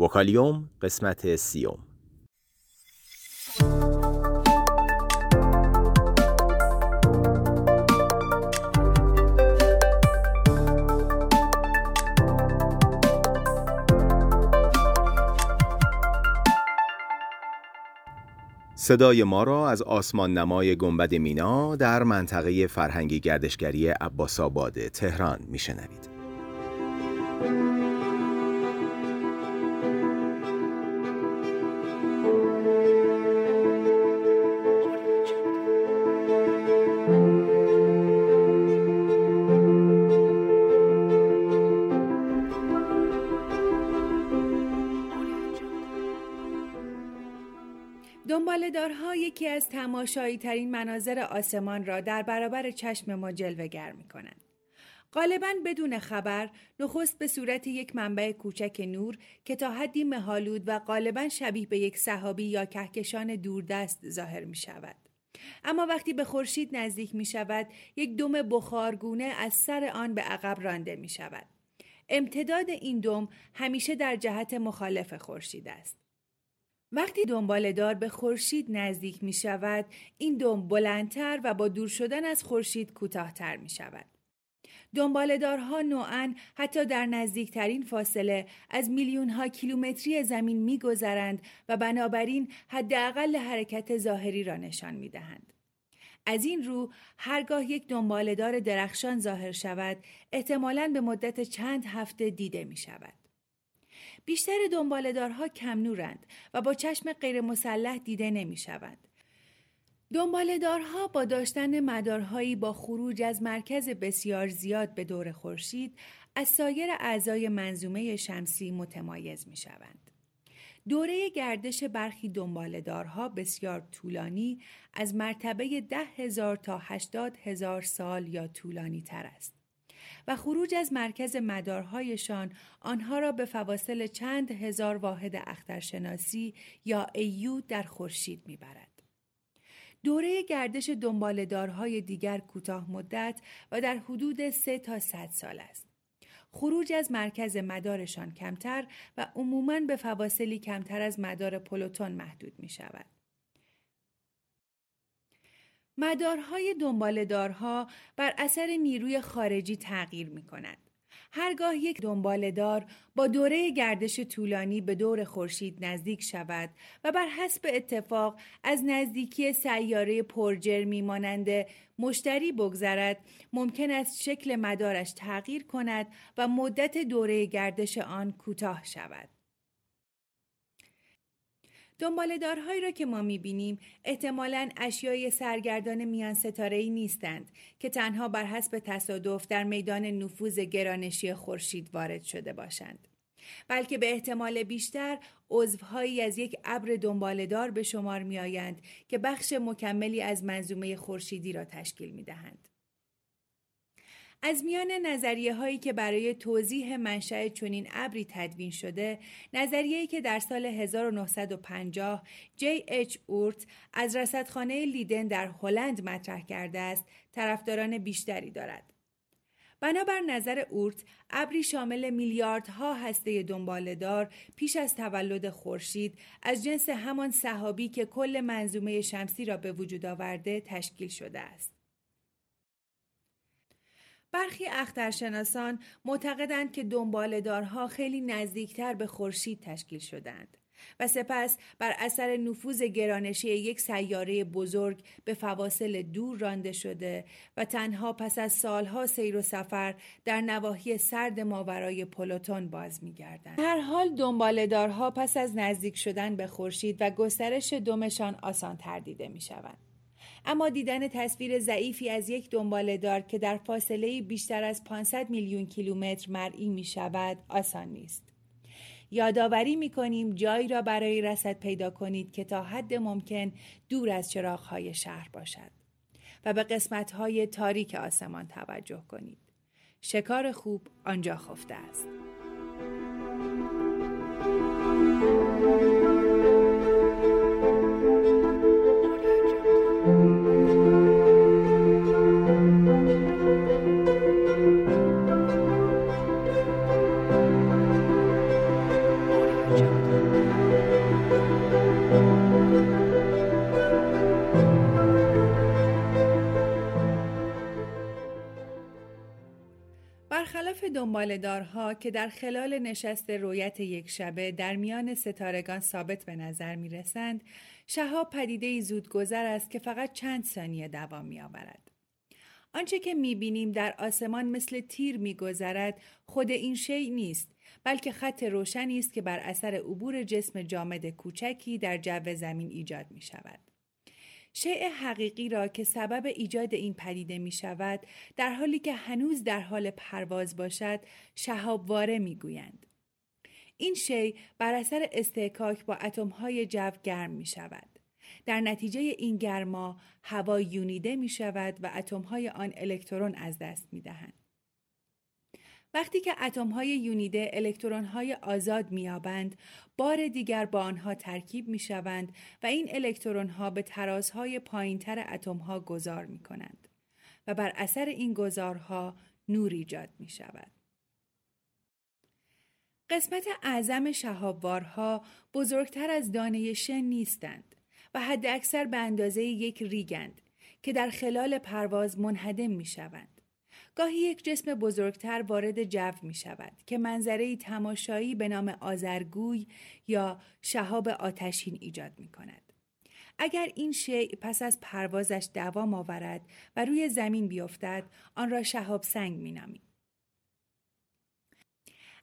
وکالیوم قسمت سیوم صدای ما را از آسمان نمای گنبد مینا در منطقه فرهنگی گردشگری عباس آباد تهران میشنوید. دنبالدارها یکی از تماشایی ترین مناظر آسمان را در برابر چشم ما جلوگر می کنند. غالبا بدون خبر نخست به صورت یک منبع کوچک نور که تا حدی مهالود و غالبا شبیه به یک صحابی یا کهکشان دوردست ظاهر می شود. اما وقتی به خورشید نزدیک می شود یک دم بخارگونه از سر آن به عقب رانده می شود. امتداد این دم همیشه در جهت مخالف خورشید است. وقتی دنبالدار به خورشید نزدیک می شود، این دم بلندتر و با دور شدن از خورشید کوتاهتر می شود. دنبالدارها نوعا حتی در نزدیکترین فاصله از میلیون ها کیلومتری زمین میگذرند و بنابراین حداقل حرکت ظاهری را نشان می دهند. از این رو هرگاه یک دنبالدار درخشان ظاهر شود احتمالاً به مدت چند هفته دیده می شود. بیشتر دنبالدارها کم نورند و با چشم غیر مسلح دیده نمی شود. دنبالدارها با داشتن مدارهایی با خروج از مرکز بسیار زیاد به دور خورشید از سایر اعضای منظومه شمسی متمایز می شوند. دوره گردش برخی دنبالدارها بسیار طولانی از مرتبه ده هزار تا هشتاد هزار سال یا طولانی تر است. و خروج از مرکز مدارهایشان آنها را به فواصل چند هزار واحد اخترشناسی یا ایو در خورشید می‌برد. دوره گردش دنبالدارهای دیگر کوتاه مدت و در حدود سه تا 100 سال است. خروج از مرکز مدارشان کمتر و عموماً به فواصلی کمتر از مدار پلوتون محدود می شود. مدارهای دنبالدارها بر اثر نیروی خارجی تغییر می کند. هرگاه یک دنبالدار با دوره گردش طولانی به دور خورشید نزدیک شود و بر حسب اتفاق از نزدیکی سیاره پرجرمی مانند مشتری بگذرد ممکن است شکل مدارش تغییر کند و مدت دوره گردش آن کوتاه شود. دنبالدارهایی را که ما می‌بینیم احتمالا اشیای سرگردان میان ستاره ای نیستند که تنها بر حسب تصادف در میدان نفوذ گرانشی خورشید وارد شده باشند بلکه به احتمال بیشتر عضوهایی از یک ابر دنبالدار به شمار میآیند که بخش مکملی از منظومه خورشیدی را تشکیل می دهند. از میان نظریه هایی که برای توضیح منشأ چنین ابری تدوین شده نظریه‌ای که در سال 1950 جی اچ اورت از رصدخانه لیدن در هلند مطرح کرده است طرفداران بیشتری دارد. بنابر نظر اورت ابری شامل میلیاردها هسته دنبالدار پیش از تولد خورشید از جنس همان صحابی که کل منظومه شمسی را به وجود آورده تشکیل شده است. برخی اخترشناسان معتقدند که دنبالدارها خیلی نزدیکتر به خورشید تشکیل شدند و سپس بر اثر نفوذ گرانشی یک سیاره بزرگ به فواصل دور رانده شده و تنها پس از سالها سیر و سفر در نواحی سرد ماورای پلوتون باز می‌گردند. هر حال دنبالدارها پس از نزدیک شدن به خورشید و گسترش دمشان آسان تر دیده می‌شوند. اما دیدن تصویر ضعیفی از یک دنبالدار که در فاصله بیشتر از 500 میلیون کیلومتر مرئی می شود آسان نیست. یادآوری می کنیم جایی را برای رسد پیدا کنید که تا حد ممکن دور از چراغهای شهر باشد و به قسمتهای تاریک آسمان توجه کنید. شکار خوب آنجا خفته است. دنبالدارها که در خلال نشست رویت یک شبه در میان ستارگان ثابت به نظر می رسند، شهاب پدیده زود گذر است که فقط چند ثانیه دوام می آورد. آنچه که می بینیم در آسمان مثل تیر می گذرد خود این شی نیست بلکه خط روشنی است که بر اثر عبور جسم جامد کوچکی در جو زمین ایجاد می شود. شیء حقیقی را که سبب ایجاد این پدیده می شود در حالی که هنوز در حال پرواز باشد شهابواره می گویند. این شی بر اثر استحکاک با اتمهای جو گرم می شود. در نتیجه این گرما هوا یونیده می شود و اتمهای آن الکترون از دست می دهند. وقتی که اتمهای یونیده الکترونهای آزاد میابند بار دیگر با آنها ترکیب می شوند و این الکترونها به ترازهای پایینتر اتمها گذار می کنند و بر اثر این گذارها نور ایجاد می شود. قسمت اعظم شهابوارها بزرگتر از دانه شن نیستند و حد اکثر به اندازه یک ریگند که در خلال پرواز منهدم می شوند. گاهی یک جسم بزرگتر وارد جو می شود که منظره تماشایی به نام آزرگوی یا شهاب آتشین ایجاد می کند. اگر این شیع پس از پروازش دوام آورد و روی زمین بیفتد آن را شهاب سنگ می نامید.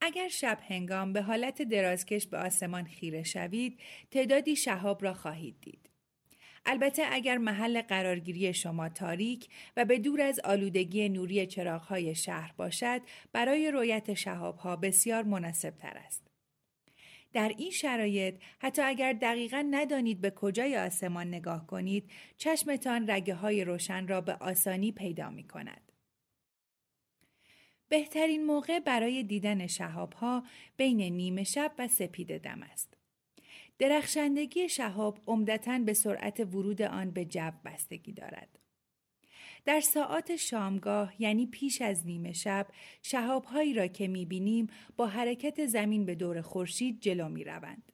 اگر شب هنگام به حالت درازکش به آسمان خیره شوید تعدادی شهاب را خواهید دید. البته اگر محل قرارگیری شما تاریک و به دور از آلودگی نوری چراغهای شهر باشد برای رویت شهابها بسیار مناسب تر است. در این شرایط حتی اگر دقیقا ندانید به کجای آسمان نگاه کنید چشمتان رگه های روشن را به آسانی پیدا می کند. بهترین موقع برای دیدن شهاب بین نیمه شب و سپید دم است. درخشندگی شهاب عمدتا به سرعت ورود آن به جو بستگی دارد. در ساعات شامگاه یعنی پیش از نیمه شب شهابهایی را که بینیم با حرکت زمین به دور خورشید جلو می روند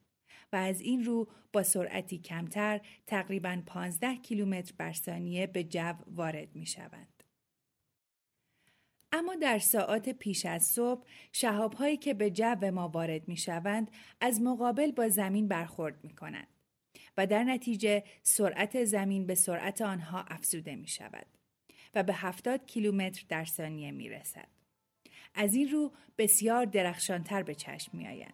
و از این رو با سرعتی کمتر تقریبا 15 کیلومتر بر ثانیه به جو وارد می شوند. اما در ساعات پیش از صبح شهابهایی که به جو ما وارد می شوند از مقابل با زمین برخورد می کنند و در نتیجه سرعت زمین به سرعت آنها افزوده می شود و به 70 کیلومتر در ثانیه می رسد. از این رو بسیار درخشانتر به چشم می آیند.